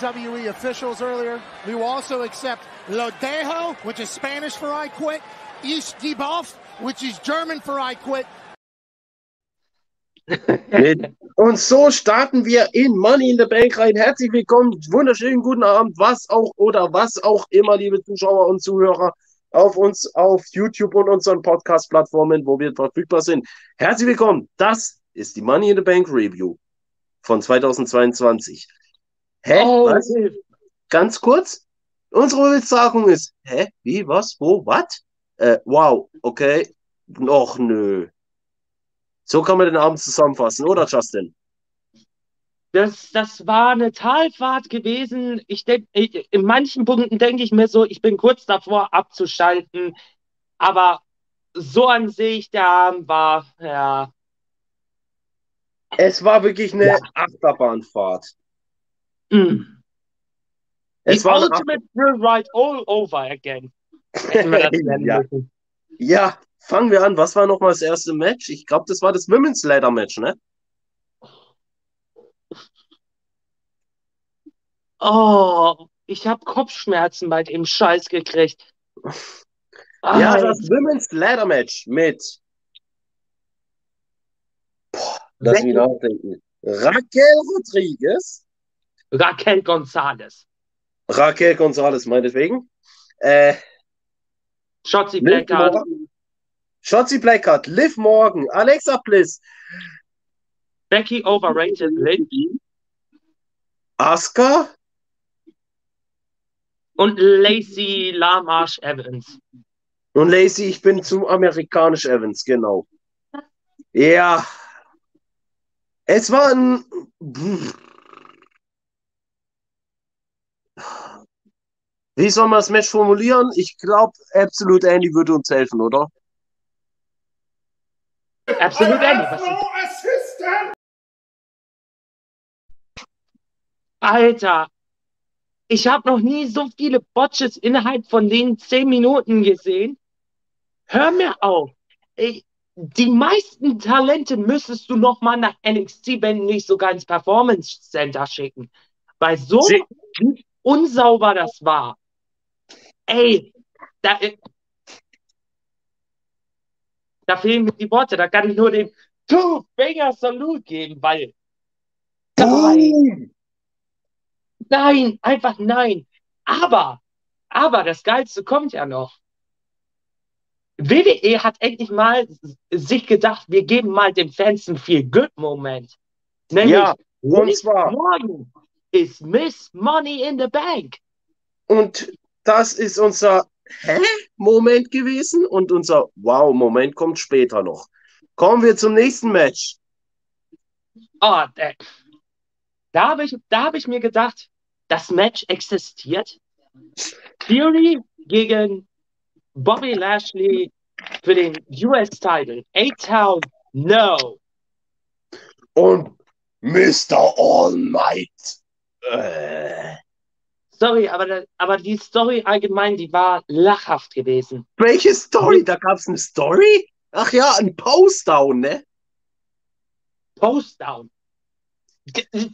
WWE officials earlier. We will also accept Lo Dejo, which is Spanish for I quit, Ich gebe auf, which is German for I quit. Und so starten wir in Money in the Bank rein. Herzlich willkommen, wunderschönen guten Abend, was auch oder was auch immer, liebe Zuschauer und Zuhörer, auf uns auf YouTube und unseren Podcast-Plattformen, wo wir verfügbar sind. Herzlich willkommen. Das ist die Money in the Bank Review von 2022. Hä? Oh. Was? Ganz kurz. Unsere Bezahlung ist, hä? Wie, was, wo, was? Äh, wow, okay. Och, nö. So kann man den Abend zusammenfassen, oder Justin? Das, das war eine Talfahrt gewesen. Ich denk, ich, in manchen Punkten denke ich mir so, ich bin kurz davor abzuschalten. Aber so an sich, der Abend war, ja, Es war wirklich eine Ja. Achterbahnfahrt. Mm. Es The war ultimate thrill ride all over again. Ja. Ja, fangen wir an. Was war nochmal das erste Match? Ich glaube, das war das Women's Ladder Match, ne? Oh, ich habe Kopfschmerzen bei dem Scheiß gekriegt. Ja, Ah, das Women's Ladder Match mit. Boah, lass mich nachdenken. Raquel Rodriguez, Raquel Gonzalez, Raquel Gonzalez meinetwegen, äh, Shotzi Blackheart, Shotzi Blackheart, Liv Morgan, Alexa Bliss, Becky Overrated, Lindy Asuka, und Lacey Lamarche Evans. Und Lacey, ich bin zu amerikanisch Evans, genau. Ja. Es war ein. Wie soll man das Match formulieren? Ich glaube, Absolute Andy würde uns helfen, oder? Absolut Andy. Was Alter, ich habe noch nie so viele Botches innerhalb von den zehn Minuten gesehen. Hör mir auf. Ey, die meisten Talente müsstest du noch mal nach NXT, wenn nicht sogar ins Performance Center schicken. Weil so Sie- unsauber das war. Ey, da, da fehlen mir die Worte. Da kann ich nur den Two-Finger-Salute geben, weil Nein, nein, einfach nein. Aber, aber das Geilste kommt ja noch. WWE hat endlich mal sich gedacht, wir geben mal den Fans einen Feel-Good-Moment. Nämlich, Ja, und zwar- Morgan ist Miss Money in the Bank. Und das ist unser Hä-Moment gewesen und unser Wow-Moment kommt später noch. Kommen wir zum nächsten Match. Oh, da da habe ich, da hab ich mir gedacht, das Match existiert. Fury gegen Bobby Lashley für den US-Title. A-Town, no. Und Mr. All Might. Äh. Sorry, aber, aber die Story allgemein, die war lachhaft gewesen. Welche Story? Da gab es eine Story? Ach ja, ein Postdown, ne? Postdown.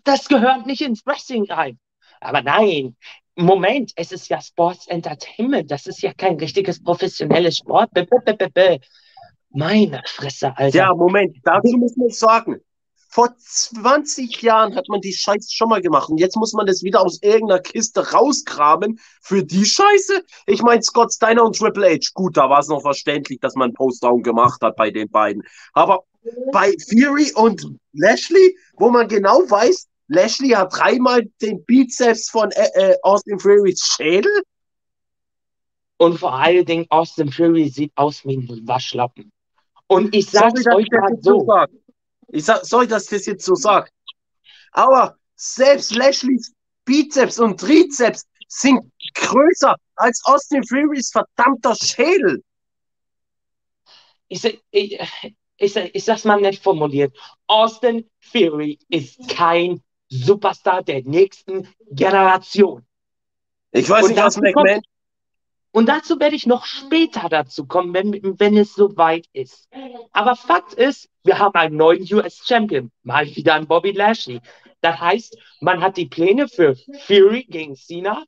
Das gehört nicht ins Wrestling rein. Aber nein, Moment, es ist ja Sports Entertainment. Das ist ja kein richtiges professionelles Sport. Meine Fresse, Alter. Ja, Moment, dazu muss man sagen. Vor 20 Jahren hat man die Scheiße schon mal gemacht und jetzt muss man das wieder aus irgendeiner Kiste rausgraben für die Scheiße. Ich meine, Scott Steiner und Triple H, gut, da war es noch verständlich, dass man Postdown gemacht hat bei den beiden. Aber bei Fury und Lashley, wo man genau weiß, Lashley hat dreimal den Bizeps von äh, äh, Austin Furys Schädel. Und vor allen Dingen Austin Fury sieht aus wie ein Waschlappen. Und ich sag's euch mal so so. Ich sag, sorry, dass ich das jetzt so sag. Aber selbst Lashley's Bizeps und Trizeps sind größer als Austin Furys verdammter Schädel. Ich, sag- ich, ich, ich sag's mal nett formuliert. Austin Fury ist kein Superstar der nächsten Generation. Ich weiß Und nicht, was dazu kommt- McMahon. Und dazu werde ich noch später dazu kommen, wenn, wenn es soweit ist. Aber Fakt ist, wir haben einen neuen US-Champion. Mal wieder an Bobby Lashley. Das heißt, man hat die Pläne für Fury gegen Cena.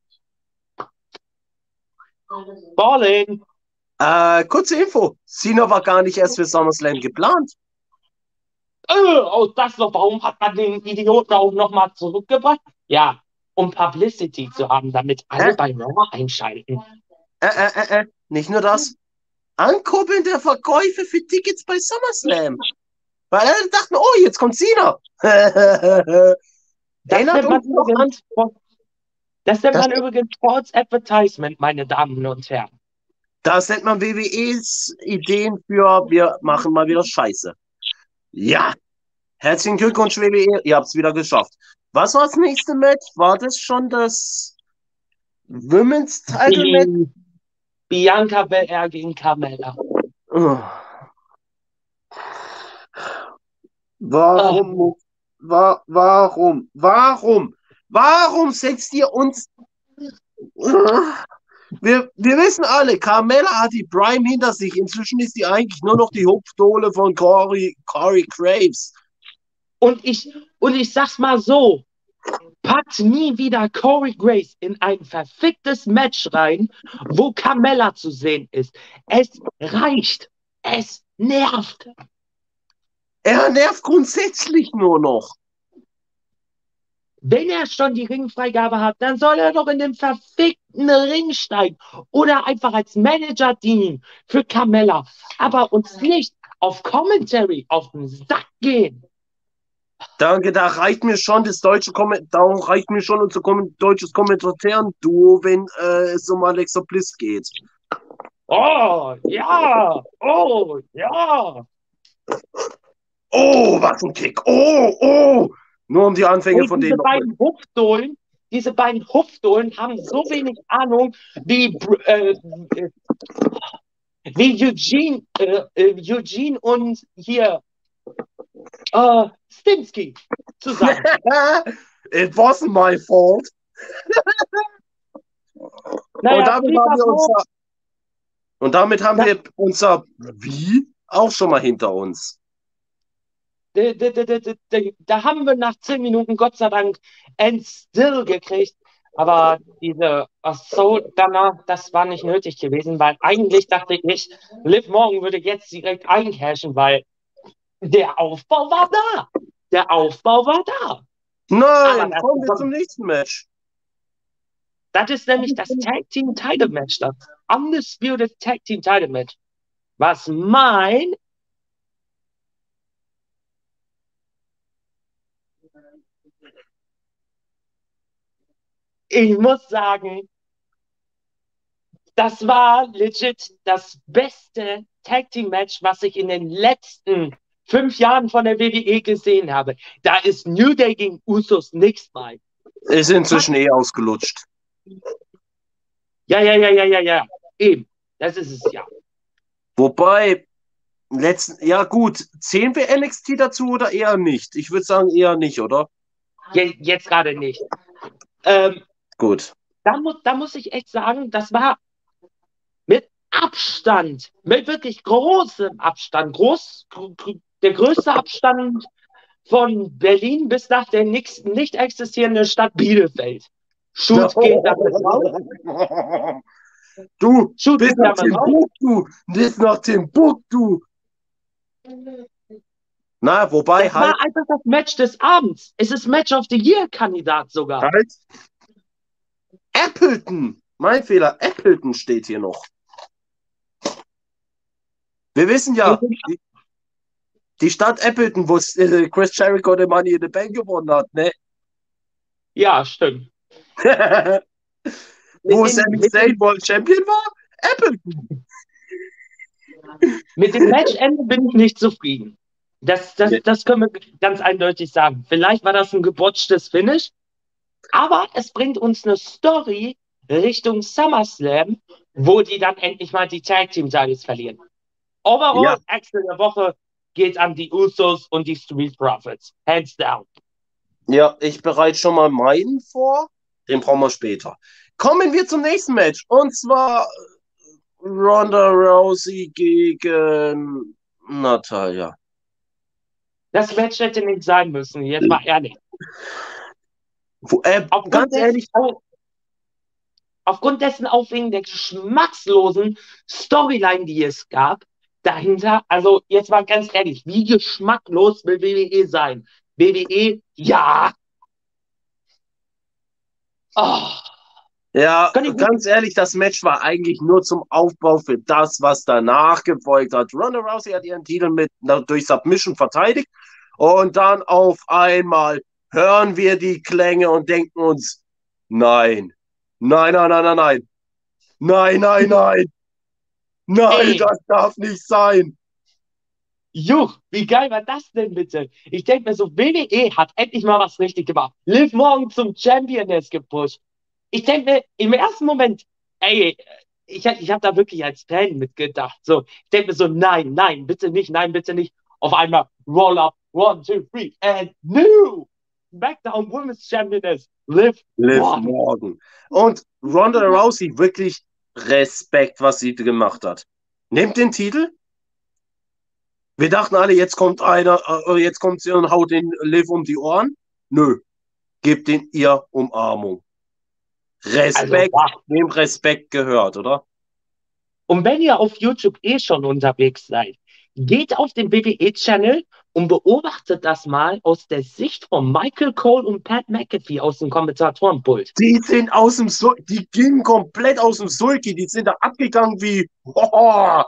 Ballin. Äh, kurze Info. Cena war gar nicht erst für SummerSlam geplant. Äh, oh, das noch. Warum hat man den Idioten auch nochmal zurückgebracht? Ja, um Publicity zu haben, damit alle Hä? bei Raw einschalten. Äh, äh, äh, äh. Nicht nur das. Ankurbeln der Verkäufe für Tickets bei SummerSlam. Weil alle dachten, oh, jetzt kommt Cena. Das Erinnert uns noch an, das nennt man übrigens Sports Advertisement, meine Damen und Herren. das nennt man WWEs Ideen für, wir machen mal wieder Scheiße. Ja. Herzlichen Glückwunsch, WWE. Ihr habt es wieder geschafft. Was war das nächste Match? War das schon das Women's Title Match? Bianca Belair gegen Carmella. Oh. Warum? muss- Wa warum? Warum? Warum setzt ihr uns? Wir, wir wissen alle, Carmella hat die Prime hinter sich. Inzwischen ist die eigentlich nur noch die Hupfdohle von Corey, Corey Graves. Und ich, und ich sag's mal so, packt nie wieder Corey Grace in ein verficktes Match rein, wo Carmella zu sehen ist. Es reicht. Es nervt. Er nervt grundsätzlich nur noch. Wenn er schon die Ringfreigabe hat, dann soll er doch in den verfickten Ring steigen oder einfach als Manager dienen für Carmella, aber uns nicht auf Commentary auf den Sack gehen. Danke, da reicht mir schon das deutsche Komment da reicht mir schon unser Kom deutsches Kommentatoren-Duo, wenn äh, es um Alexa Bliss geht. Oh, ja, oh, ja. Oh, was ein Kick. Oh, oh. Nur um die Anfänge Und von diese denen mal- beiden Hupfdohlen, diese beiden Hupfdohlen haben so wenig Ahnung wie, äh, wie Eugene, äh, äh, Eugene und hier äh, Stinsky zusammen. It wasn't my fault. Naja, und, damit haben wir unser, und damit haben wir unser Wie auch schon mal hinter uns. da, da, da, da, haben wir nach zehn Minuten Gott sei Dank ein Still gekriegt. Aber diese Assault danach, das war nicht nötig gewesen, weil eigentlich dachte ich, Liv Morgan würde jetzt direkt eincashen, weil der Aufbau war da. Der Aufbau war da. Nein, kommen wir zum nächsten Match. Das ist nämlich das Tag Team Title Match, das Undisputed Tag Team Title Match. Was mein ich muss sagen, das war legit das beste Tag Team Match, was ich in den letzten fünf Jahren von der WWE gesehen habe. Da ist New Day gegen Usos nichts bei. Ist inzwischen eh ausgelutscht. Ja, ja, ja, ja, ja, ja. Eben. Das ist es ja. Wobei, letzten, ja gut, zählen wir NXT dazu oder eher nicht? Ich würde sagen eher nicht, oder? Je, jetzt gerade nicht. Ähm, Gut. da, mu da muss ich echt sagen, das war mit Abstand, mit wirklich großem Abstand, groß, gr- gr- der größte Abstand von Berlin bis nach der nächsten nicht existierenden Stadt Bielefeld. Shoot geht damit raus. Du Shoot bist nach. Timbuktu, nicht nach Timbuktu. Na, wobei Das halt, war einfach das Match des Abends. Es ist Match of the Year-Kandidat sogar. halt Appleton. Mein Fehler, Appleton steht hier noch. Wir wissen ja, die, die Stadt Appleton, wo äh, Chris Jericho den Money in the Bank gewonnen hat, ne? Ja, stimmt. wo Sami mit Zayn World Champion war? Appleton. Mit dem Matchende bin ich nicht zufrieden. Das, das, das können wir ganz eindeutig sagen. Vielleicht war das ein gebotchtes Finish, aber es bringt uns eine Story Richtung SummerSlam, wo die dann endlich mal die Tag Team Titles verlieren. Overall, Ja. Axel der Woche geht an die Usos und die Street Profits. Hands down. Ja, ich bereite schon mal meinen vor. Den brauchen wir später. Kommen wir zum nächsten Match. Und zwar Ronda Rousey gegen Natalia. Das Match hätte nicht sein müssen, jetzt mal ehrlich. Äh, Aufgrund ganz dessen, ehrlich, au- aufgrund dessen auch wegen der geschmackslosen Storyline, die es gab, dahinter, also jetzt mal ganz ehrlich, wie geschmacklos will WWE sein? WWE, ja. Oh, ja, ganz ehrlich, das Match war eigentlich nur zum Aufbau für das, was danach gefolgt hat. Ronda Rousey hat ihren Titel mit durch Submission verteidigt und dann auf einmal hören wir die Klänge und denken uns, nein, nein, nein, nein, nein, nein, nein, nein, nein, nein, Ey. das darf nicht sein. Juch, wie geil war das denn bitte? Ich denke mir so, WWE hat endlich mal was richtig gemacht. Liv Morgan zum Champion ist gepusht. Ich denke mir im ersten Moment, ey, ich, ich habe da wirklich als Fan mitgedacht. So, ich denke mir so, nein, nein, bitte nicht, nein, bitte nicht. Auf einmal Roll up, one, two, three, and new SmackDown Women's Champion ist Liv Liv Morgan. Morgan. Und Ronda Rousey, wirklich Respekt, was sie gemacht hat. Nimmt den Titel. Wir dachten alle, jetzt kommt einer, äh, jetzt kommt sie und haut den Liv um die Ohren. Nö. Gibt den ihr Umarmung. Also, Respekt, wow. dem Respekt gehört, oder? Und wenn ihr auf YouTube eh schon unterwegs seid, geht auf den WWE-Channel und beobachtet das mal aus der Sicht von Michael Cole und Pat McAfee aus dem Kommentatorenpult. Die sind aus dem Sul die gingen komplett aus dem Sulki, die sind da abgegangen wie, oh,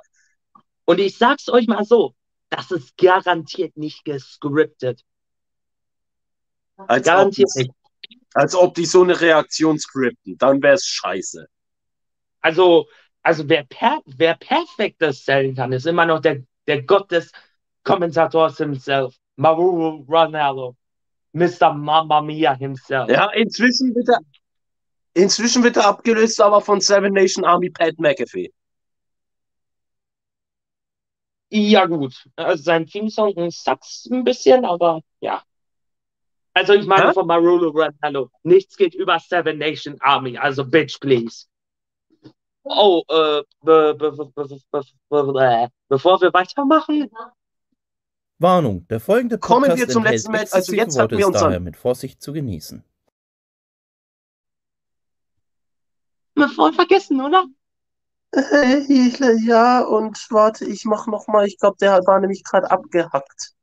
Und ich sag's euch mal so, das ist garantiert nicht gescriptet. als, ob Garantiert die, nicht. als ob die so eine Reaktion scripten. Dann wär's scheiße. Also, also wer, per, wer perfekt das stellen kann, ist immer noch der, der Gott des Kommentators himself, Maruru Ronaldo, Mr. Mamma Mia himself. Ja, inzwischen bitte. Inzwischen wird er abgelöst, aber von Seven Nation Army Pat McAfee. Ja, gut. Also sein Theme-Song sucks ein bisschen, aber ja. Also ich meine Hä? von Marulu Ranello. Nichts geht über Seven Nation Army, also bitch, please. Oh, äh, be, be, be, bevor wir weitermachen. Warnung, der folgende Kommen Podcast wir zum enthält letzten Match. Also exzessive jetzt Worte, wir ist uns daher an. mit Vorsicht zu genießen. wir voll vergessen, oder? Äh, ja, und warte, ich mach noch mal. Ich glaube, der war nämlich gerade abgehackt.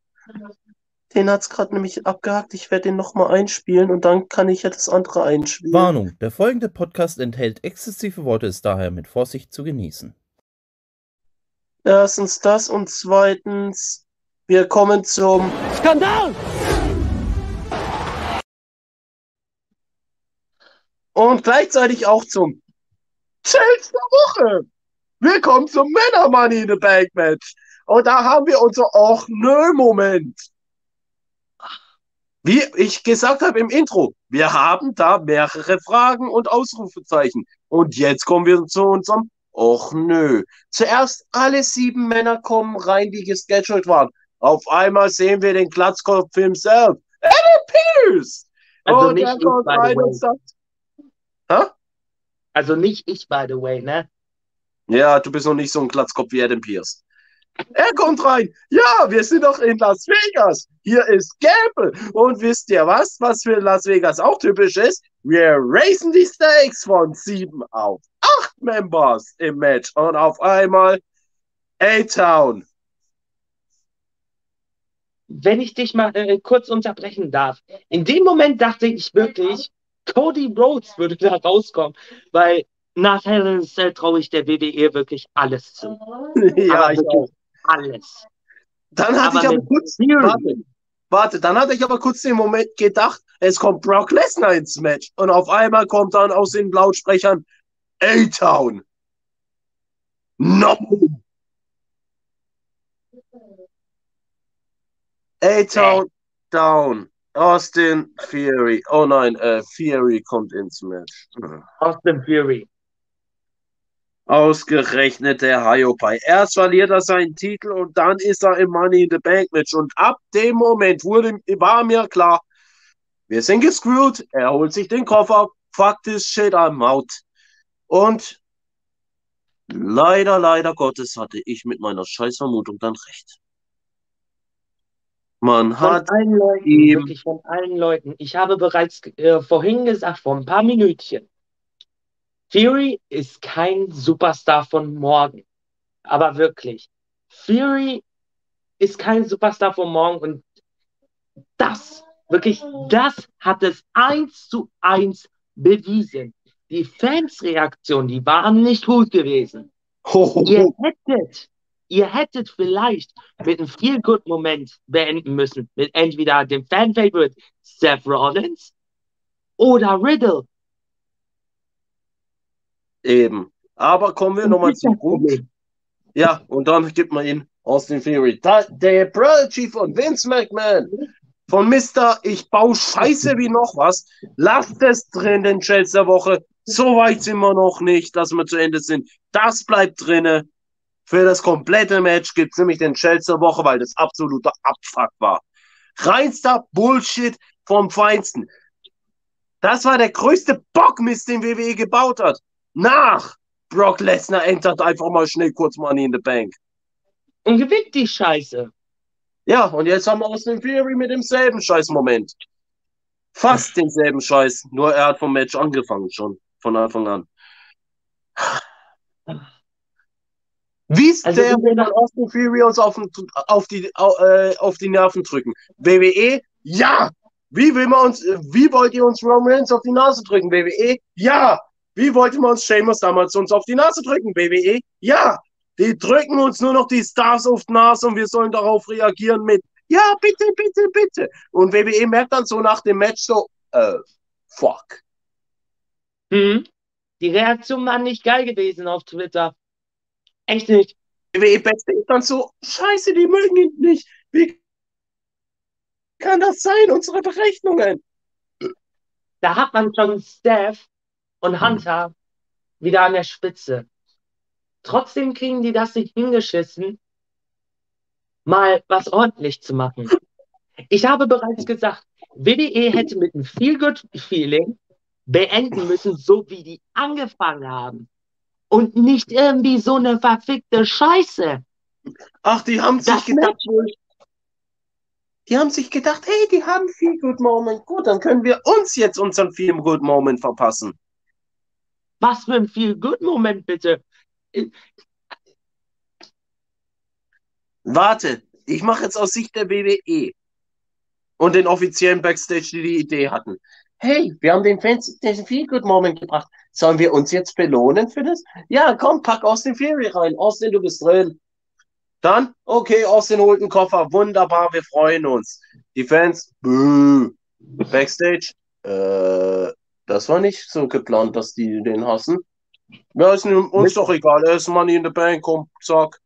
Den hat's gerade nämlich abgehackt. Ich werde den noch mal einspielen und dann kann ich ja das andere einspielen. Warnung, der folgende Podcast enthält exzessive Worte, ist daher mit Vorsicht zu genießen. Erstens das und zweitens, wir kommen zum Skandal! und gleichzeitig auch zum Chase der Woche. Willkommen zum Männer Money in the Bank Match. Und da haben wir unser Och nö Moment. Wie ich gesagt habe im Intro, wir haben da mehrere Fragen und Ausrufezeichen. Und jetzt kommen wir zu unserem Och nö. Zuerst alle sieben Männer kommen rein, die gescheduled waren. Auf einmal sehen wir den Glatzkopf himself. Adam Pierce! Also und nicht er ich, kommt by the rein way. und sagt, Hä? Also nicht ich, by the way, ne? Ja, du bist noch nicht so ein Glatzkopf wie Adam Pierce. Er kommt rein. Ja, wir sind doch in Las Vegas. Hier ist Gamble. Und wisst ihr was, was für Las Vegas auch typisch ist? Wir raisen die Stakes von sieben auf acht Members im Match. Und auf einmal A-Town. Wenn ich dich mal äh, kurz unterbrechen darf. In dem Moment dachte ich wirklich, Cody Rhodes würde da rauskommen, weil nach Hell in Cell traue ich der WWE wirklich alles zu. ja, ich auch. Alles. Dann hatte Aber ich aber kurz, warte, warte, dann hatte ich aber kurz den Moment gedacht, es kommt Brock Lesnar ins Match. Und auf einmal kommt dann aus den Lautsprechern A-Town. No! A-Town down. Austin Fury. Oh nein, äh, Fury kommt ins Match. Austin Fury. Ausgerechnet der Hiopai. Erst verliert er seinen Titel und dann ist er im Money in the Bank Match. Und ab dem Moment wurde, war mir klar, wir sind gescrewt. Er holt sich den Koffer. Fuck this shit, I'm out. Und leider, leider Gottes hatte ich mit meiner Scheißvermutung dann recht. Man Von hat allen Leuten, ihm- wirklich von allen Leuten. Ich habe bereits äh, vorhin gesagt, vor ein paar Minütchen, Fury ist kein Superstar von morgen. Aber wirklich, Fury ist kein Superstar von morgen und das, wirklich, das hat es eins zu eins bewiesen. Die Fansreaktion, die waren nicht gut gewesen. Ihr hättet, ihr hättet vielleicht mit einem Feel-Good-Moment beenden müssen. Mit entweder dem Fan-Favorite Seth Rollins oder Riddle. Eben. Aber kommen wir nochmal zum. Problem. Ja, und dann gibt man ihn Austin Theory. Da, der Prodigy von Vince McMahon. Von Mr. Ich baue Scheiße wie noch was. Lasst es drin, den Chels der Woche. So weit sind wir noch nicht, dass wir zu Ende sind. Das bleibt drinne. Für das komplette Match gibt es nämlich den Chels der Woche, weil das absoluter Abfuck war. Reinster Bullshit vom Feinsten. Das war der größte Bockmist, den WWE gebaut hat. Nach Brock Lesnar entert einfach mal schnell kurz Money in the Bank. Und gewinnt die Scheiße. Ja, und jetzt haben wir Austin Theory mit demselben Scheiß-Moment. Fast denselben Scheiß, nur er hat vom Match angefangen schon, von Anfang an. Wie ist Also, der, gesagt- Austin Theory uns auf, den, auf, die, äh, auf die Nerven drücken? WWE? Ja! Wie will man uns, wie wollt ihr uns Roman Reigns auf die Nase drücken? WWE? Ja! Wie wollte man uns Sheamus damals uns auf die Nase drücken? WWE? Ja! Die drücken uns nur noch die Stars auf die Nase und wir sollen darauf reagieren mit Ja, bitte, bitte, bitte. Und WWE merkt dann so nach dem Match so, äh, fuck. Hm? Die Reaktion war nicht geil gewesen auf Twitter. Echt nicht. WWE Backstage dann so, scheiße, die mögen ihn nicht. Wie kann das sein? Unsere Berechnungen. Da hat man schon Steph und Hunter wieder an der Spitze. Trotzdem kriegen die das nicht hingeschissen, mal was ordentlich zu machen. Ich habe bereits gesagt, WWE hätte mit einem Feel-Good-Feeling beenden müssen, so wie die angefangen haben. Und nicht irgendwie so eine verfickte Scheiße. Ach, die haben sich Das gedacht, wohl- die haben sich gedacht, hey, die haben Feel Good Moment. Gut, dann können wir uns jetzt unseren Feel Good Moment verpassen. Was für ein Feel-Good-Moment, bitte. Warte, ich mache jetzt aus Sicht der WWE und den offiziellen Backstage, die die Idee hatten. Hey, wir haben den Fans den Feel Good Moment gebracht. Sollen wir uns jetzt belohnen für das? Ja, komm, pack Austin Fury rein. Austin, du bist drin. Dann, okay, Austin holt einen Koffer. Wunderbar, wir freuen uns. Die Fans, bäh. Backstage, äh, das war nicht so geplant, dass die den hassen. Ja, ist uns doch egal. Er ist Money in the Bank, komm, zack.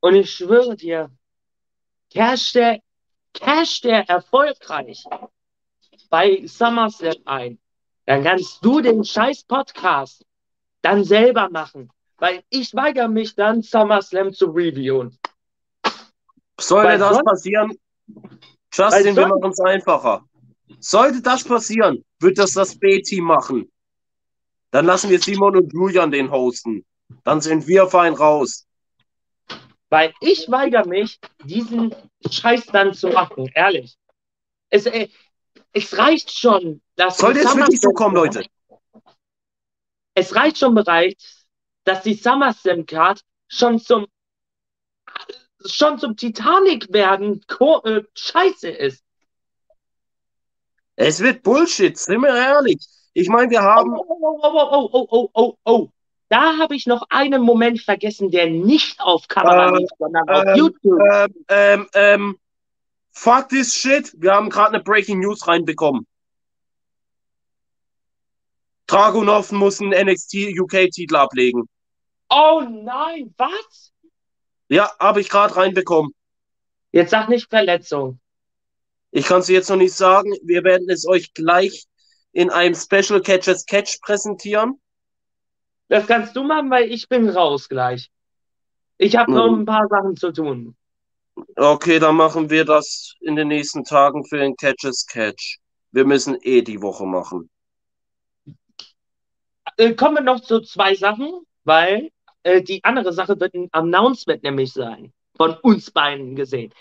Und ich schwöre dir, cash der, cash der erfolgreich bei SummerSlam ein, dann kannst du den scheiß Podcast dann selber machen. Weil ich weigere mich dann, SummerSlam zu reviewen. Sollte Weil das passieren, Justin, wir machen es einfacher. Sollte das passieren, wird das das B-Team machen. Dann lassen wir Simon und Julian den hosten. Dann sind wir fein raus. Weil ich weigere mich, diesen Scheiß dann zu machen, ehrlich. Es, äh, es reicht schon, dass Sollte die es wirklich so kommen, Leute? Es reicht schon bereits, dass die SummerSlam Card schon zum schon zum Titanic werden äh, scheiße ist. Es wird Bullshit, sind wir ehrlich. Ich meine, wir Oh, haben. oh, oh, oh, oh, oh, oh, oh. Da habe ich noch einen Moment vergessen, der nicht auf Kamera Äh, lief, sondern auf ähm, YouTube. Ähm, ähm, ähm, fuck this shit. Wir haben gerade eine Breaking News reinbekommen. Dragunov muss einen NXT UK-Titel ablegen. Oh nein, was? Ja, habe ich gerade reinbekommen. Jetzt sag nicht Verletzung. Ich kann es jetzt noch nicht sagen. Wir werden es euch gleich in einem Special Catches Catch präsentieren. Das kannst du machen, weil ich bin raus gleich. Ich habe noch Mhm. ein paar Sachen zu tun. Okay, dann machen wir das in den nächsten Tagen für den Catches Catch. Wir müssen eh die Woche machen. Äh, kommen wir noch zu zwei Sachen, weil äh, die andere Sache wird ein Announcement nämlich sein. Von uns beiden gesehen.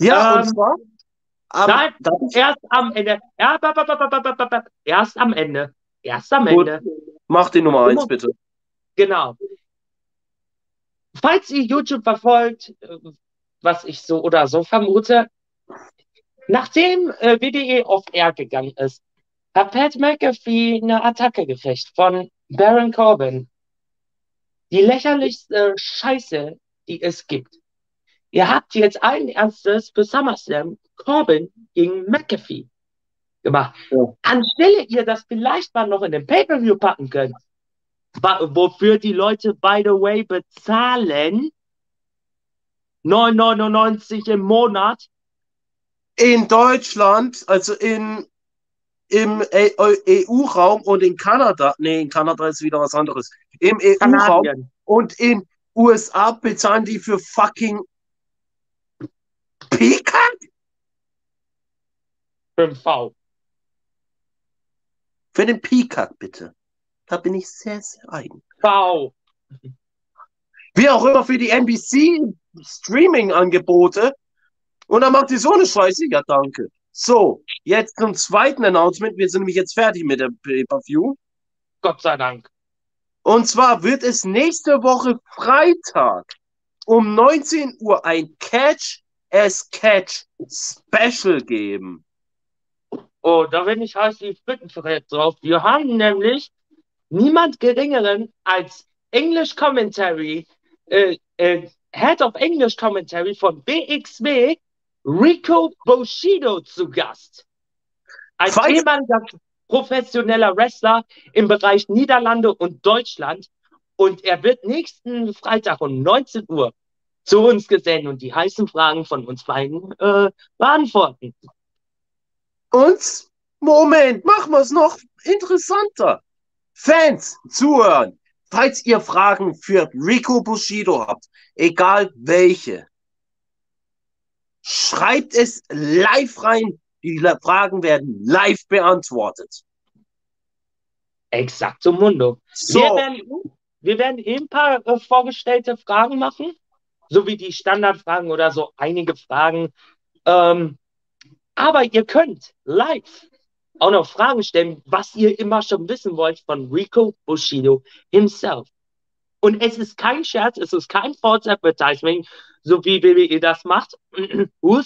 Ja, Ähm, und zwar. Nein, erst am Ende. Ja, ba, ba, ba. Erst am Ende. Erst am Gut. Ende. Mach die Nummer eins, bitte. Genau. Falls ihr YouTube verfolgt, äh, was ich so oder so vermute, nachdem äh, WWE auf Air gegangen ist, hat Pat McAfee eine Attacke gekriegt von Baron Corbin. Die lächerlichste Scheiße, die es gibt. Ihr habt jetzt allen Ernstes für SummerSlam Corbin gegen McAfee gemacht. Ja. Anstelle ihr das vielleicht mal noch in den Pay-Per-View packen könnt, wofür die Leute, by the way, bezahlen 9,99 im Monat. In Deutschland, also in, im E- EU-Raum und in Kanada, nee, in Kanada ist wieder was anderes. Im EU-Raum und in USA bezahlen die für fucking Peacock? 5V. Für den Peacock, bitte. Da bin ich sehr, sehr eigen. V. Wie auch immer für die NBC Streaming-Angebote. Und dann macht die so eine Scheiße. Ja, danke. So, jetzt zum zweiten Announcement. Wir sind nämlich jetzt fertig mit dem Pay-Per-View. Gott sei Dank. Und zwar wird es nächste Woche Freitag um 19 Uhr ein Catch as Catch Special geben. Oh, da bin ich heiß wie Frittenfred drauf. Wir haben nämlich niemand geringeren als English Commentary, äh, äh, Head of English Commentary von BXW, Rico Bushido zu Gast. Ein Weiß- ehemaliger professioneller Wrestler im Bereich Niederlande und Deutschland. Und er wird nächsten Freitag um 19 Uhr zu uns gesehen und die heißen Fragen von uns beiden äh, beantworten. Und Moment, machen wir es noch interessanter. Fans, zuhören. Falls ihr Fragen für Rico Bushido habt, egal welche, schreibt es live rein. Die Fragen werden live beantwortet. Exakt zum Mundo. So, Wir werden, wir werden eben ein paar äh, vorgestellte Fragen machen, so wie die Standardfragen oder so einige Fragen. Ähm, aber ihr könnt live auch noch Fragen stellen, was ihr immer schon wissen wollt von Rico Bushido himself. Und es ist kein Scherz, es ist kein False Advertising, so wie WWE das macht.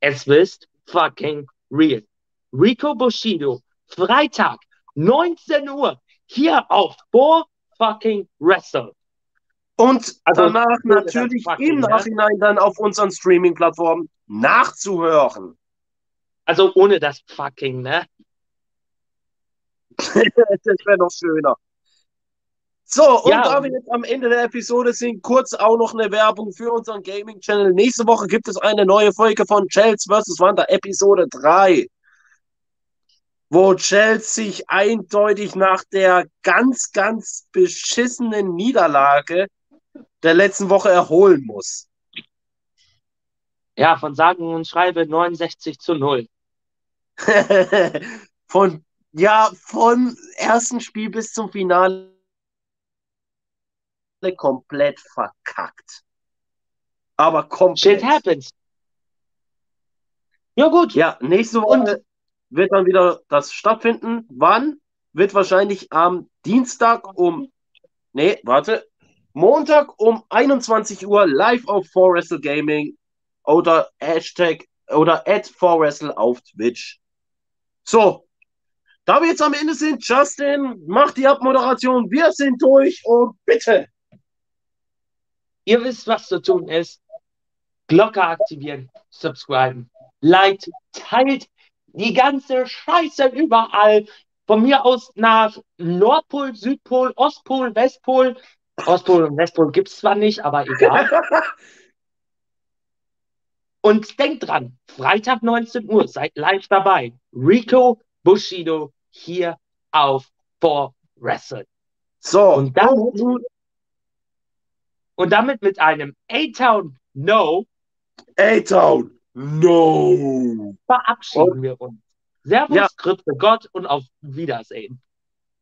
Es ist fucking real. Rico Bushido, Freitag, 19 Uhr, hier auf 4 fucking Wrestle. und Also, danach natürlich im ne? Nachhinein dann auf unseren Streaming-Plattformen nachzuhören. Also ohne das fucking, ne? das wäre noch schöner. So, und Ja. da wir jetzt am Ende der Episode sind, kurz auch noch eine Werbung für unseren Gaming-Channel. Nächste Woche gibt es eine neue Folge von Chelsea vs. Wanda, Episode 3, wo Chelsea sich eindeutig nach der ganz, ganz beschissenen Niederlage der letzten Woche erholen muss. Ja, von sagen und schreibe 69 zu 0. von, ja, vom ersten Spiel bis zum Finale komplett verkackt. Aber Shit komplett. happens. Ja, gut. Ja, nächste Woche wird dann wieder das stattfinden. Wann? Wird wahrscheinlich am Dienstag um, nee, warte, Montag um 21 Uhr live auf 4Wrestle Gaming oder Hashtag oder at 4Wrestle auf Twitch. So, da wir jetzt am Ende sind, Justin, mach die Abmoderation. Wir sind durch und bitte. Ihr wisst, was zu tun ist. Glocke aktivieren, subscriben, liked, teilt die ganze Scheiße überall. Von mir aus nach Nordpol, Südpol, Ostpol, Westpol. Ostpol und Westpol gibt es zwar nicht, aber egal. Und denkt dran, Freitag 19 Uhr, seid live dabei. Rico Bushido hier auf 4 Wrestle. So, Und damit, und damit mit einem A-Town No A-Town. No. verabschieden wir uns. Servus, Ja. Grüße Gott und auf Wiedersehen.